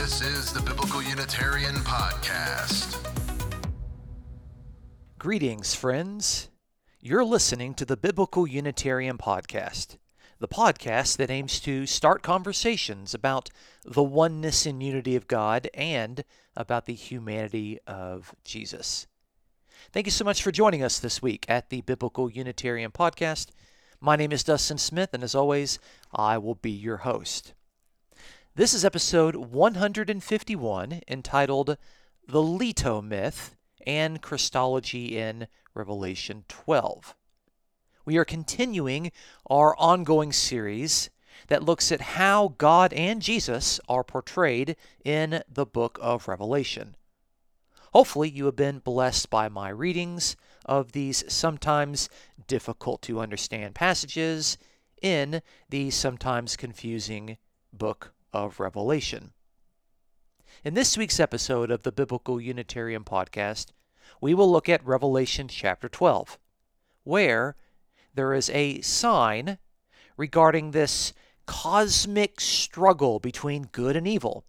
This is the Biblical Unitarian Podcast. Greetings, friends. You're listening to the Biblical Unitarian Podcast, the podcast that aims to start conversations about the oneness and unity of God and about the humanity of Jesus. Thank you so much for joining us this week at the Biblical Unitarian Podcast. My name is Dustin Smith, and as always, I will be your host. This is episode 151 entitled The Leto Myth and Christology in Revelation 12. We are continuing our ongoing series that looks at how God and Jesus are portrayed in the book of Revelation. Hopefully, you have been blessed by my readings of these sometimes difficult to understand passages in the sometimes confusing book of Revelation. In this week's episode of the Biblical Unitarian Podcast, we will look at Revelation chapter 12, where there is a sign regarding this cosmic struggle between good and evil.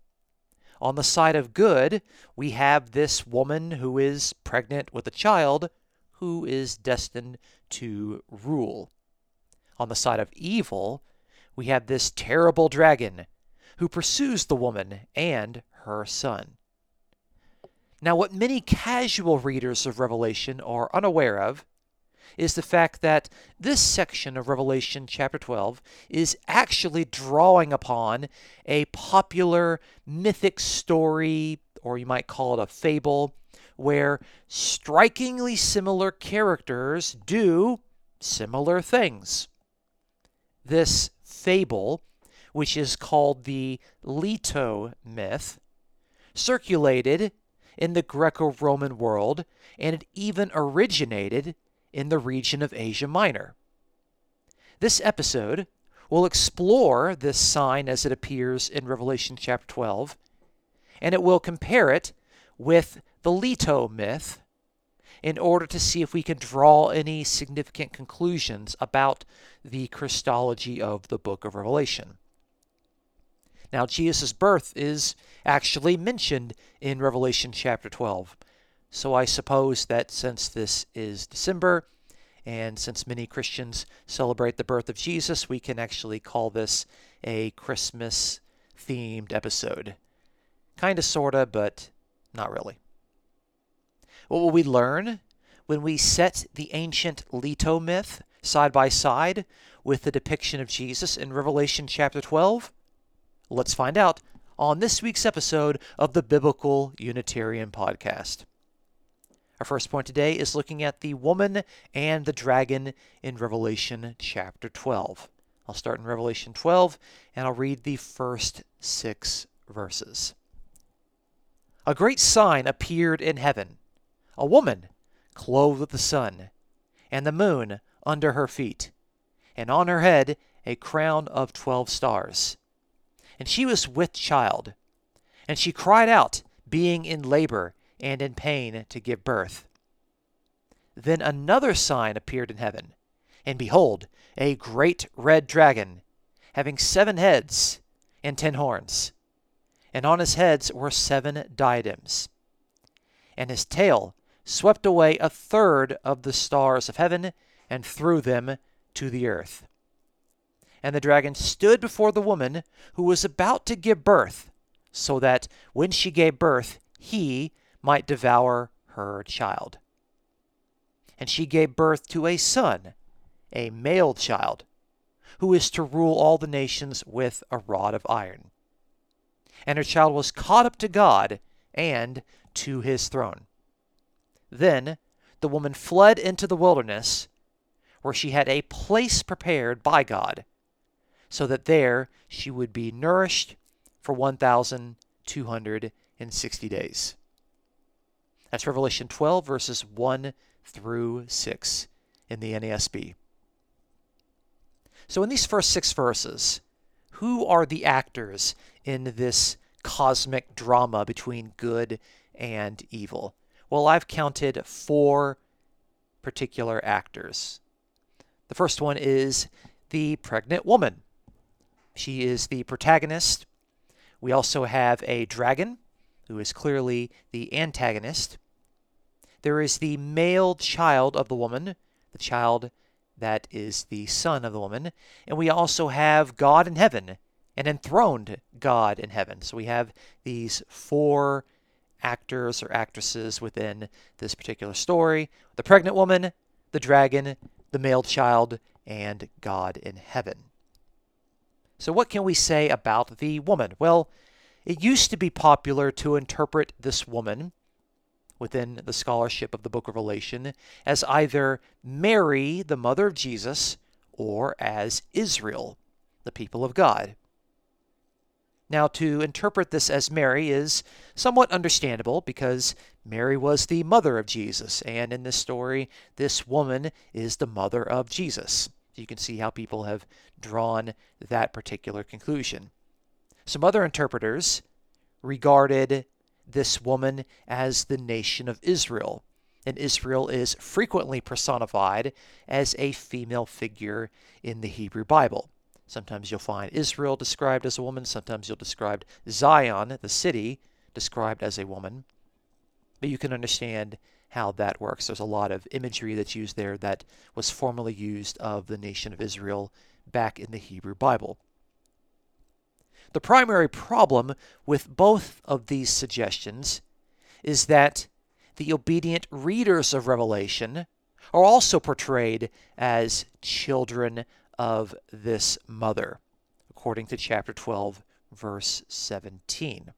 On the side of good, we have this woman who is pregnant with a child who is destined to rule. On the side of evil, we have this terrible dragon who pursues the woman and her son. Now, what many casual readers of Revelation are unaware of is the fact that this section of Revelation chapter 12 is actually drawing upon a popular mythic story, or you might call it a fable, where strikingly similar characters do similar things. This fable, which is called the Leto myth, circulated in the Greco Roman world, and it even originated in the region of Asia Minor. This episode will explore this sign as it appears in Revelation chapter 12, and it will compare it with the Leto myth in order to see if we can draw any significant conclusions about the Christology of the book of Revelation. Now, Jesus' birth is actually mentioned in Revelation chapter 12. So I suppose that since this is December, and since many Christians celebrate the birth of Jesus, we can actually call this a Christmas themed episode. Kind of, sort of, but not really. What will we learn when we set the ancient Leto myth side by side with the depiction of Jesus in Revelation chapter 12? Let's find out on this week's episode of the Biblical Unitarian Podcast. Our first point today is looking at the woman and the dragon in Revelation chapter 12. I'll start in Revelation 12 and I'll read the first six verses. A great sign appeared in heaven a woman clothed with the sun, and the moon under her feet, and on her head a crown of twelve stars and she was with child. And she cried out, being in labor and in pain to give birth. Then another sign appeared in heaven, and behold, a great red dragon, having seven heads and ten horns, and on his heads were seven diadems. And his tail swept away a third of the stars of heaven and threw them to the earth. And the dragon stood before the woman who was about to give birth, so that when she gave birth, he might devour her child. And she gave birth to a son, a male child, who is to rule all the nations with a rod of iron. And her child was caught up to God and to his throne. Then the woman fled into the wilderness, where she had a place prepared by God so that there she would be nourished for 1,260 days. That's Revelation 12, verses 1 through 6 in the NASB. So, in these first six verses, who are the actors in this cosmic drama between good and evil? Well, I've counted four particular actors. The first one is the pregnant woman. She is the protagonist. We also have a dragon, who is clearly the antagonist. There is the male child of the woman, the child that is the son of the woman. And we also have God in heaven, an enthroned God in heaven. So we have these four actors or actresses within this particular story the pregnant woman, the dragon, the male child, and God in heaven. So, what can we say about the woman? Well, it used to be popular to interpret this woman within the scholarship of the book of Revelation as either Mary, the mother of Jesus, or as Israel, the people of God. Now, to interpret this as Mary is somewhat understandable because Mary was the mother of Jesus, and in this story, this woman is the mother of Jesus. You can see how people have drawn that particular conclusion. Some other interpreters regarded this woman as the nation of Israel, and Israel is frequently personified as a female figure in the Hebrew Bible. Sometimes you'll find Israel described as a woman. Sometimes you'll describe Zion, the city, described as a woman. But you can understand how that works. There's a lot of imagery that's used there that was formerly used of the nation of Israel back in the Hebrew Bible. The primary problem with both of these suggestions is that the obedient readers of Revelation are also portrayed as children of this mother, according to chapter 12, verse 17.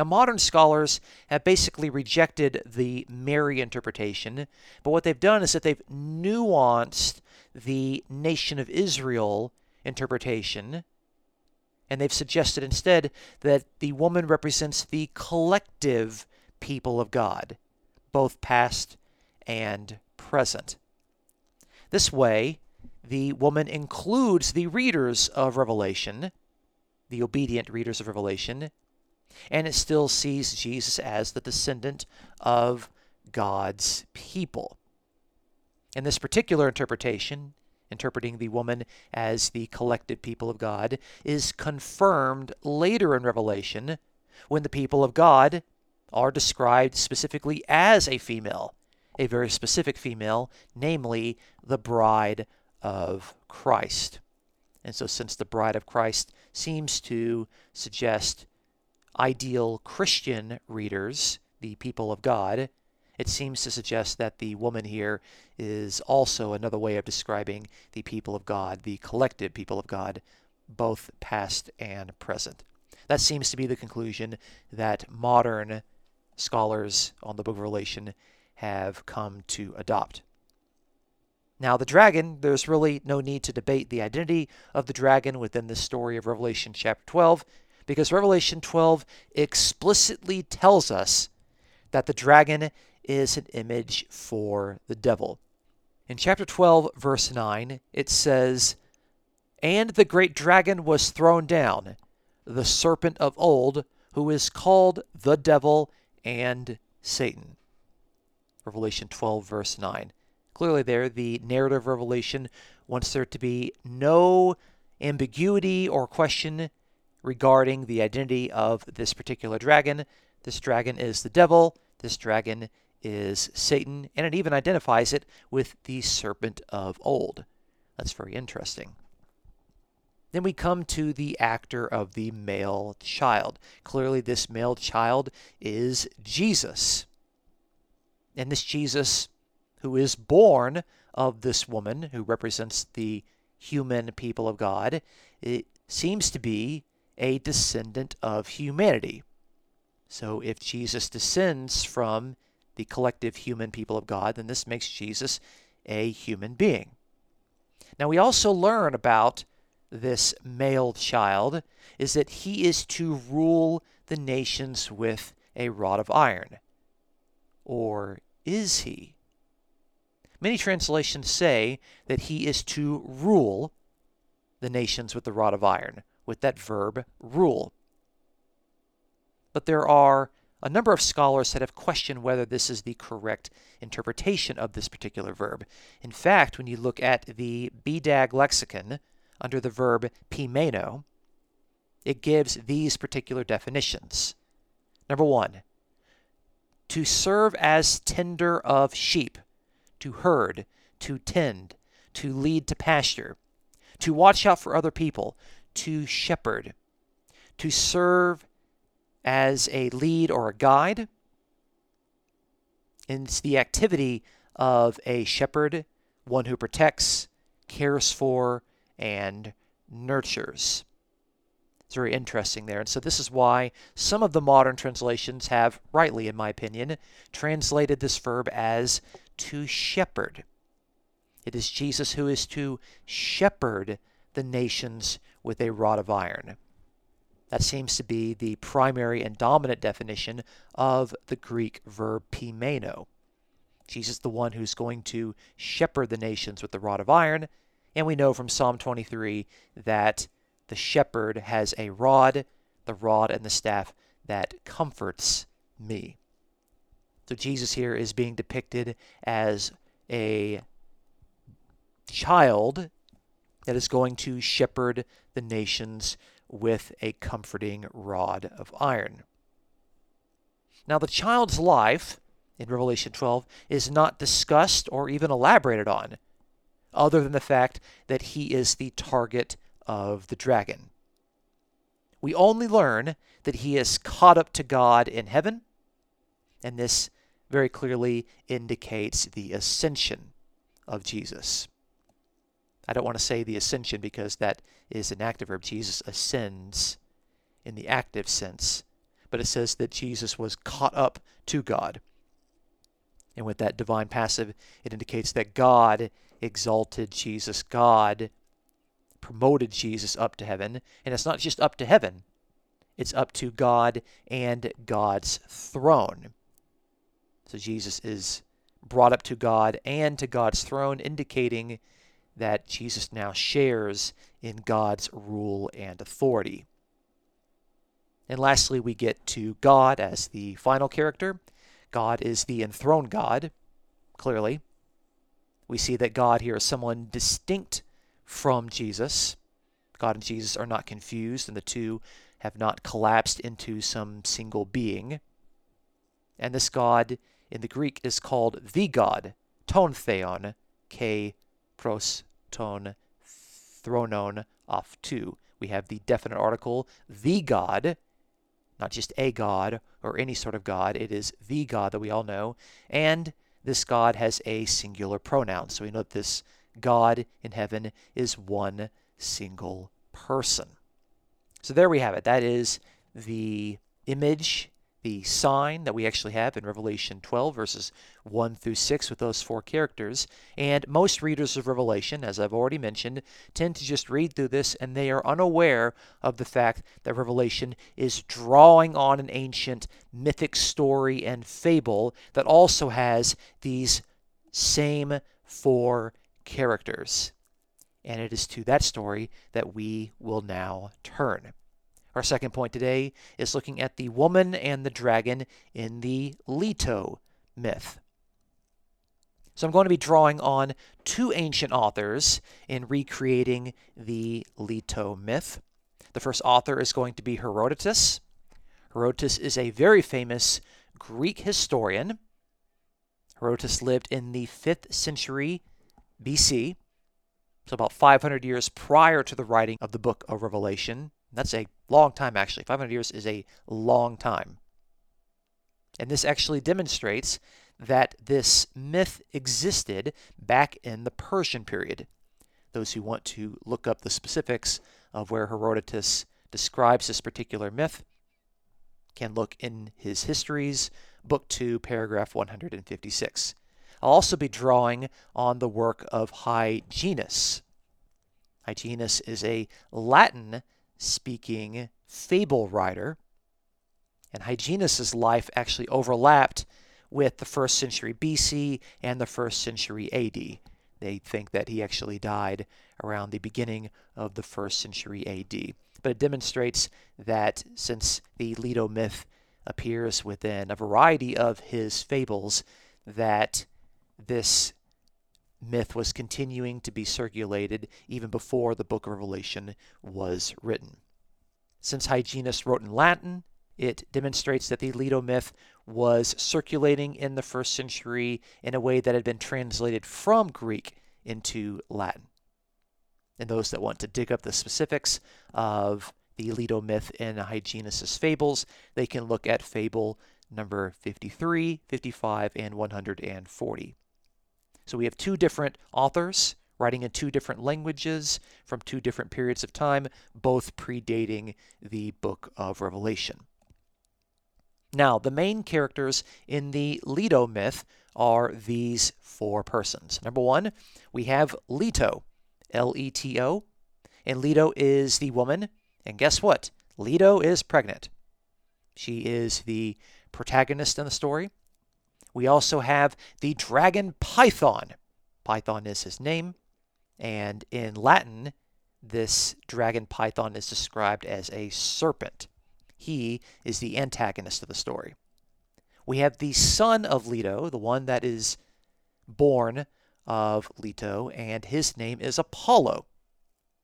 Now, modern scholars have basically rejected the Mary interpretation, but what they've done is that they've nuanced the nation of Israel interpretation, and they've suggested instead that the woman represents the collective people of God, both past and present. This way, the woman includes the readers of Revelation, the obedient readers of Revelation, and it still sees Jesus as the descendant of God's people. In this particular interpretation, interpreting the woman as the collective people of God, is confirmed later in Revelation when the people of God are described specifically as a female, a very specific female, namely the bride of Christ. And so, since the bride of Christ seems to suggest ideal Christian readers, the people of God, it seems to suggest that the woman here is also another way of describing the people of God, the collective people of God, both past and present. That seems to be the conclusion that modern scholars on the book of Revelation have come to adopt. Now, the dragon, there's really no need to debate the identity of the dragon within the story of Revelation chapter 12, because Revelation 12 explicitly tells us that the dragon is an image for the devil. In chapter 12, verse 9, it says, And the great dragon was thrown down, the serpent of old, who is called the devil and Satan. Revelation 12, verse 9 clearly there, the narrative revelation wants there to be no ambiguity or question regarding the identity of this particular dragon. This dragon is the devil, this dragon is Satan, and it even identifies it with the serpent of old. That's very interesting. Then we come to the actor of the male child. Clearly, this male child is Jesus. And this Jesus who is born of this woman who represents the human people of God, it seems to be a descendant of humanity. So if Jesus descends from the collective human people of God, then this makes Jesus a human being. Now we also learn about this male child is that he is to rule the nations with a rod of iron. Or is he? Many translations say that he is to rule the nations with the rod of iron, with that verb rule. But there are a number of scholars that have questioned whether this is the correct interpretation of this particular verb. In fact, when you look at the BDAG lexicon under the verb poimaino, it gives these particular definitions. Number one, to serve as tender of sheep, to herd, to tend, to lead to pasture, to watch out for other people, to shepherd, to serve as a lead or a guide. And it's the activity of a shepherd, one who protects, cares for, and nurtures. It's very interesting there. And so, this is why some of the modern translations have, rightly in my opinion, translated this verb as to shepherd. It is Jesus who is to shepherd the nations with a rod of iron. That seems to be the primary and dominant definition of the Greek verb poimaino. Jesus the one who's going to shepherd the nations with the rod of iron, and we know from Psalm 23 that the shepherd has a rod, the rod and the staff that comforts me. So Jesus here is being depicted as a child that is going to shepherd the nations with a comforting rod of iron. Now, the child's life in Revelation 12 is not discussed or even elaborated on, other than the fact that he is the target of the dragon. We only learn that he is caught up to God in heaven, and this very clearly indicates the ascension of Jesus. I don't want to say the ascension because that is an active verb. Jesus ascends in the active sense, but it says that Jesus was caught up to God. And with that divine passive, it indicates that God exalted Jesus. God promoted Jesus up to heaven. And it's not just up to heaven, it's up to God and God's throne. So Jesus is brought up to God and to God's throne, indicating that Jesus now shares in God's rule and authority. And lastly, we get to God as the final character. God is the enthroned God, clearly. We see that God here is someone distinct from Jesus. God and Jesus are not confused, and the two have not collapsed into some single being. And this God in the Greek is called the God, ton theon, kai pros ton thronon autou. We have the definite article, the God, not just a God or any sort of God. It is the God that we all know. And this God has a singular pronoun. So we know that this God in heaven is one single person. So there we have it. That is the image, the sign that we actually have in Revelation 12, verses 1 through 6, with those four characters. And most readers of Revelation, as I've already mentioned, tend to just read through this and they are unaware of the fact that Revelation is drawing on an ancient mythic story and fable that also has these same four characters. And it is to that story that we will now turn. Our second point today is looking at the woman and the dragon in the Leto myth. So I'm going to be drawing on two ancient authors in recreating the Leto myth. The first author is going to be Herodotus. Herodotus is a very famous Greek historian. Herodotus lived in the 5th century BC, so about 500 years prior to the writing of the book of Revelation. That's a long time, actually. 500 years is a long time. And this actually demonstrates that this myth existed back in the Persian period. Those who want to look up the specifics of where Herodotus describes this particular myth can look in his histories, book 2, paragraph 156. I'll also be drawing on the work of Hyginus. Hyginus is a Latin speaking fable writer, and Hyginus's life actually overlapped with the first century BC and the first century AD. They think that he actually died around the beginning of the first century AD. But it demonstrates that since the Leto myth appears within a variety of his fables, that this myth was continuing to be circulated even before the book of Revelation was written. Since Hyginus wrote in Latin, it demonstrates that the Leto myth was circulating in the first century in a way that had been translated from Greek into Latin. And those that want to dig up the specifics of the Leto myth in Hyginus's fables, they can look at fable number 53, 55, and 140. So we have two different authors writing in two different languages from two different periods of time, both predating the book of Revelation. Now, the main characters in the Leto myth are these four persons. Number one, we have Leto, L E T O, and Leto is the woman. And guess what? Leto is pregnant. She is the protagonist in the story. We also have the dragon Python. Python is his name. And in Latin, this dragon Python is described as a serpent. He is the antagonist of the story. We have the son of Leto, the one that is born of Leto, and his name is Apollo.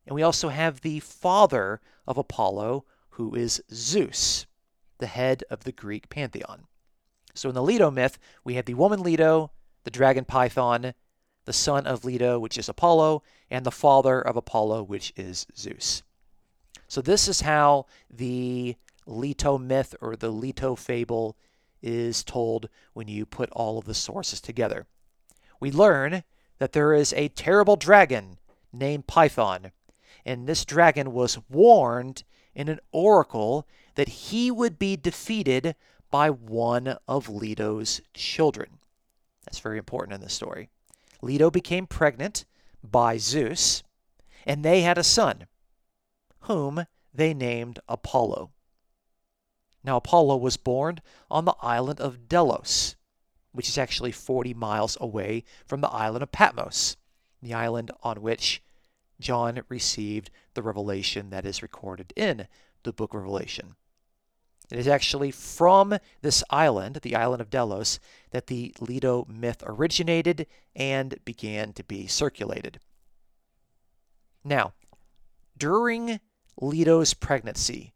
And we also have the father of Apollo, who is Zeus, the head of the Greek pantheon. So in the Leto myth, we have the woman Leto, the dragon Python, the son of Leto, which is Apollo, and the father of Apollo, which is Zeus. So this is how the Leto myth or the Leto fable is told when you put all of the sources together. We learn that there is a terrible dragon named Python, and this dragon was warned in an oracle that he would be defeated by one of Leto's children. That's very important in the story. Leto became pregnant by Zeus, and they had a son, whom they named Apollo. Now, Apollo was born on the island of Delos, which is actually 40 miles away from the island of Patmos, the island on which John received the revelation that is recorded in the book of Revelation. It is actually from this island, the island of Delos, that the Leto myth originated and began to be circulated. Now, during Leto's pregnancy,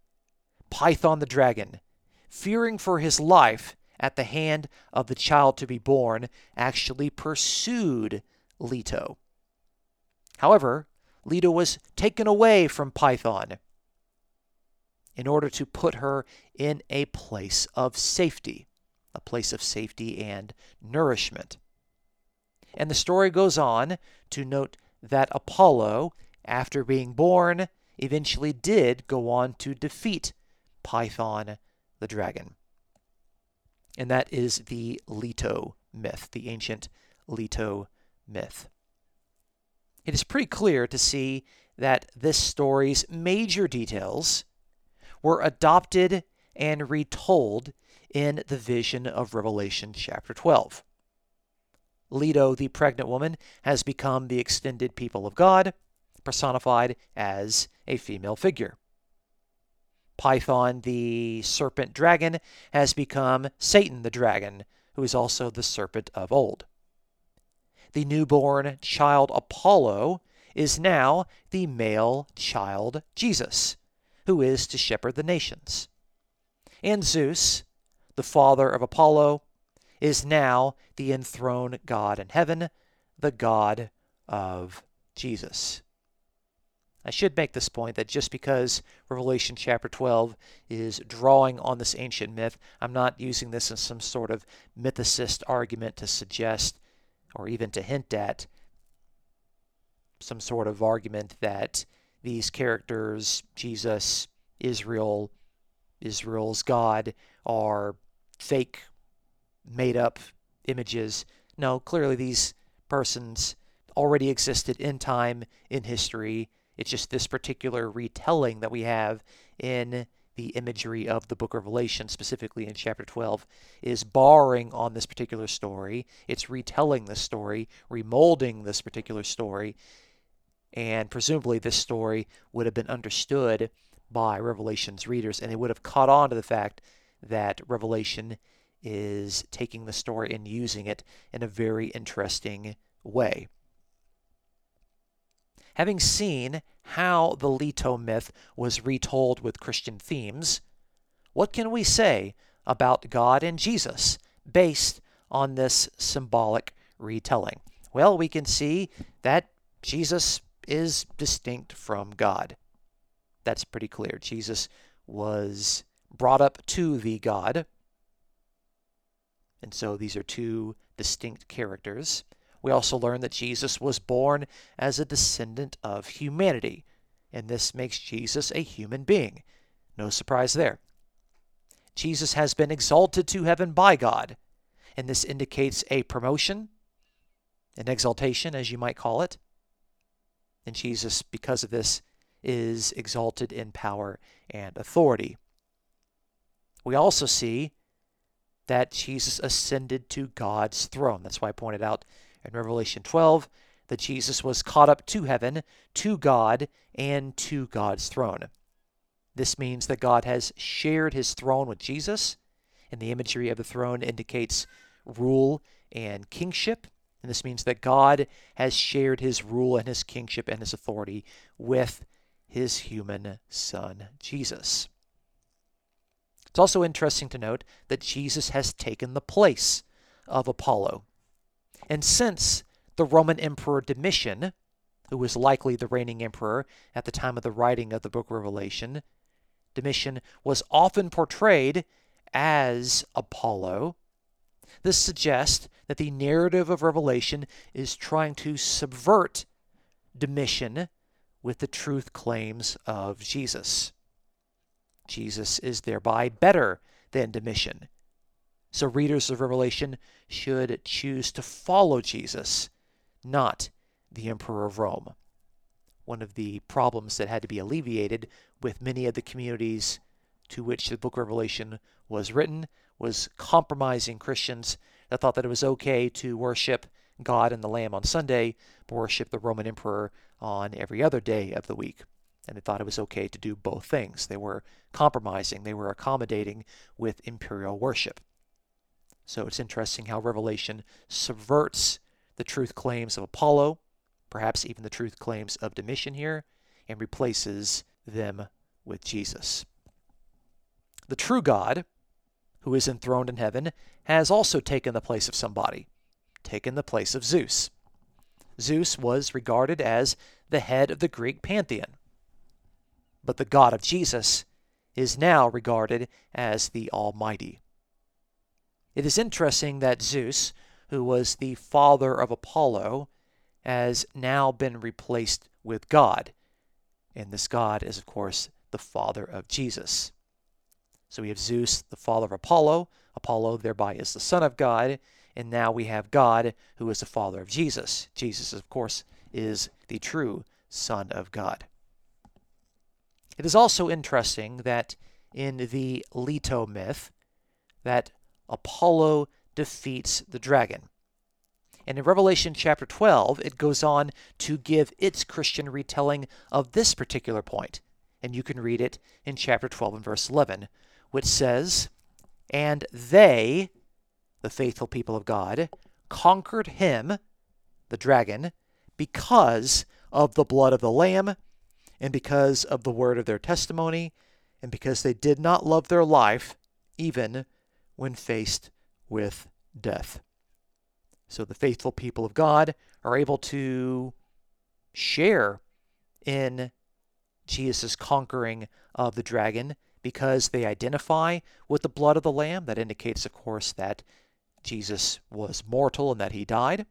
Python the dragon, fearing for his life at the hand of the child to be born, actually pursued Leto. However, Leto was taken away from Python in order to put her in a place of safety, a place of safety and nourishment. And the story goes on to note that Apollo, after being born, eventually did go on to defeat Python the dragon. And that is the Leto myth, the ancient Leto myth. It is pretty clear to see that this story's major details were adopted and retold in the vision of Revelation chapter 12. Leto, the pregnant woman, has become the extended people of God, personified as a female figure. Python, the serpent dragon, has become Satan the dragon, who is also the serpent of old. The newborn child Apollo is now the male child Jesus, who is to shepherd the nations. And Zeus, the father of Apollo, is now the enthroned God in heaven, the God of Jesus. I should make this point that just because Revelation chapter 12 is drawing on this ancient myth, I'm not using this as some sort of mythicist argument to suggest or even to hint at some sort of argument that these characters, Jesus, Israel, Israel's God, are fake, made up images. No, clearly these persons already existed in time, in history, it's just this particular retelling that we have in the imagery of the book of Revelation, specifically in chapter 12, is borrowing on this particular story. It's retelling this story, remolding this particular story, and presumably this story would have been understood by Revelation's readers, and they would have caught on to the fact that Revelation is taking the story and using it in a very interesting way. Having seen how the Leto myth was retold with Christian themes, what can we say about God and Jesus based on this symbolic retelling? Well, we can see that Jesus is distinct from God. That's pretty clear. Jesus was brought up to the God. And so these are two distinct characters. We also learn that Jesus was born as a descendant of humanity, and this makes Jesus a human being. No surprise there. Jesus has been exalted to heaven by God, and this indicates a promotion, an exaltation, as you might call it. And Jesus, because of this, is exalted in power and authority. We also see that Jesus ascended to God's throne. That's why I pointed out in Revelation 12 that Jesus was caught up to heaven, to God, and to God's throne. This means that God has shared his throne with Jesus, and the imagery of the throne indicates rule and kingship. And this means that God has shared his rule and his kingship and his authority with his human son, Jesus. It's also interesting to note that Jesus has taken the place of Apollo. And since the Roman Emperor Domitian, who was likely the reigning emperor at the time of the writing of the book of Revelation, Domitian was often portrayed as Apollo. This suggests that the narrative of Revelation is trying to subvert Domitian with the truth claims of Jesus. Jesus is thereby better than Domitian. So readers of Revelation should choose to follow Jesus, not the Emperor of Rome. One of the problems that had to be alleviated with many of the communities to which the book of Revelation was written was compromising Christians that thought that it was okay to worship God and the Lamb on Sunday, but worship the Roman Emperor on every other day of the week. And they thought it was okay to do both things. They were compromising, they were accommodating with imperial worship. So it's interesting how Revelation subverts the truth claims of Apollo, perhaps even the truth claims of Domitian here, and replaces them with Jesus. The true God, who is enthroned in heaven, has also taken the place of somebody, taken the place of Zeus. Zeus was regarded as the head of the Greek pantheon. But the God of Jesus is now regarded as the Almighty. It is interesting that Zeus, who was the father of Apollo, has now been replaced with God. And this God is, of course, the father of Jesus. So we have Zeus, the father of Apollo. Apollo, thereby, is the son of God. And now we have God, who is the father of Jesus. Jesus, of course, is the true Son of God. It is also interesting that in the Leto myth, that Apollo defeats the dragon. And in Revelation chapter 12, it goes on to give its Christian retelling of this particular point. And you can read it in chapter 12 and verse 11, which says, And they, the faithful people of God, conquered him, the dragon, because of the blood of the Lamb, and because of the word of their testimony, and because they did not love their life, even when faced with death. So the faithful people of God are able to share in Jesus' conquering of the dragon because they identify with the blood of the Lamb. That indicates, of course, that Jesus was mortal and that he died.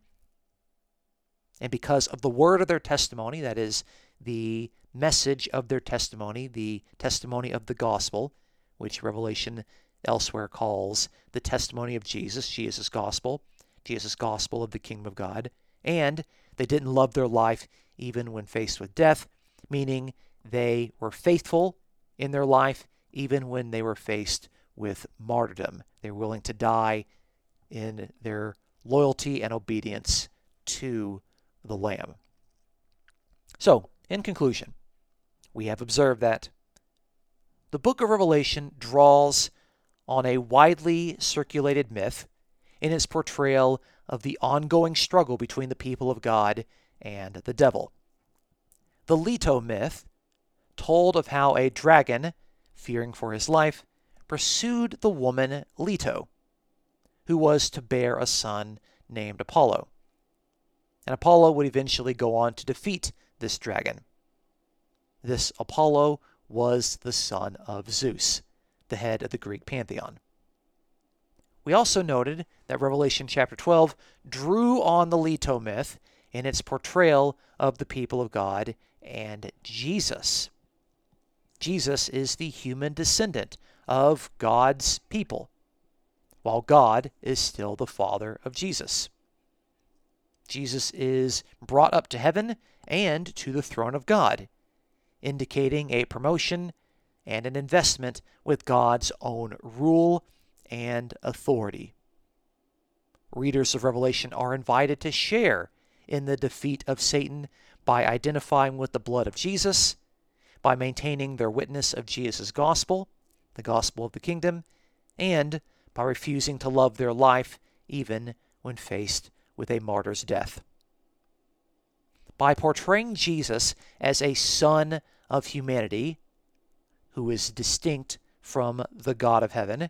And because of the word of their testimony, that is, the message of their testimony, the testimony of the gospel, which Revelation elsewhere calls the testimony of Jesus, Jesus' gospel, Jesus' gospel of the kingdom of God. And they didn't love their life even when faced with death, meaning they were faithful in their life even when they were faced with martyrdom. They were willing to die in their loyalty and obedience to the Lamb. So, in conclusion, we have observed that the book of Revelation draws on a widely circulated myth in its portrayal of the ongoing struggle between the people of God and the devil. The Leto myth told of how a dragon, fearing for his life, pursued the woman Leto, who was to bear a son named Apollo. And Apollo would eventually go on to defeat this dragon. This Apollo was the son of Zeus, the head of the Greek pantheon. We also noted that Revelation chapter 12 drew on the Leto myth in its portrayal of the people of God and Jesus. Jesus is the human descendant of God's people, while God is still the Father of Jesus. Jesus is brought up to heaven and to the throne of God, indicating a promotion and an investment with God's own rule and authority. Readers of Revelation are invited to share in the defeat of Satan by identifying with the blood of Jesus, by maintaining their witness of Jesus' gospel, the gospel of the kingdom, and by refusing to love their life even when faced with a martyr's death. By portraying Jesus as a son of humanity, who is distinct from the God of heaven,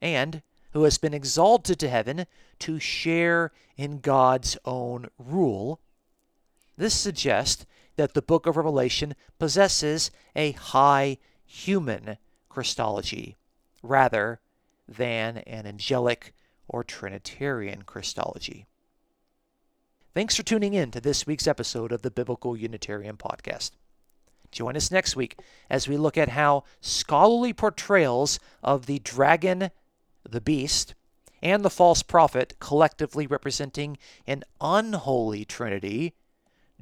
and who has been exalted to heaven to share in God's own rule. This suggests that the book of Revelation possesses a high human Christology rather than an angelic or Trinitarian Christology. Thanks for tuning in to this week's episode of the Biblical Unitarian Podcast. Join us next week as we look at how scholarly portrayals of the dragon the beast, and the false prophet, collectively representing an unholy trinity,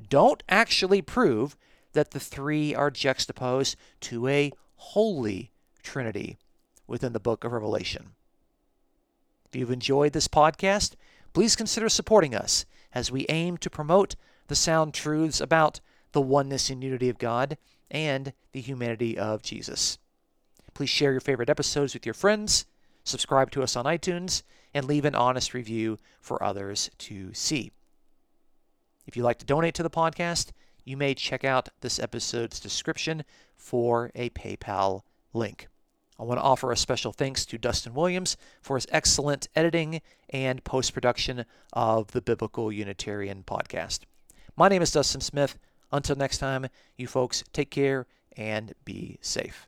don't actually prove that the three are juxtaposed to a holy trinity within the book of Revelation. If you've enjoyed this podcast, please consider supporting us as we aim to promote the sound truths about the oneness and unity of God and the humanity of Jesus. Please share your favorite episodes with your friends subscribe to us on iTunes, and leave an honest review for others to see. If you'd like to donate to the podcast, you may check out this episode's description for a PayPal link. I want to offer a special thanks to Dustin Williams for his excellent editing and post production of the Biblical Unitarian podcast. My name is Dustin Smith. Until next time, you folks take care and be safe.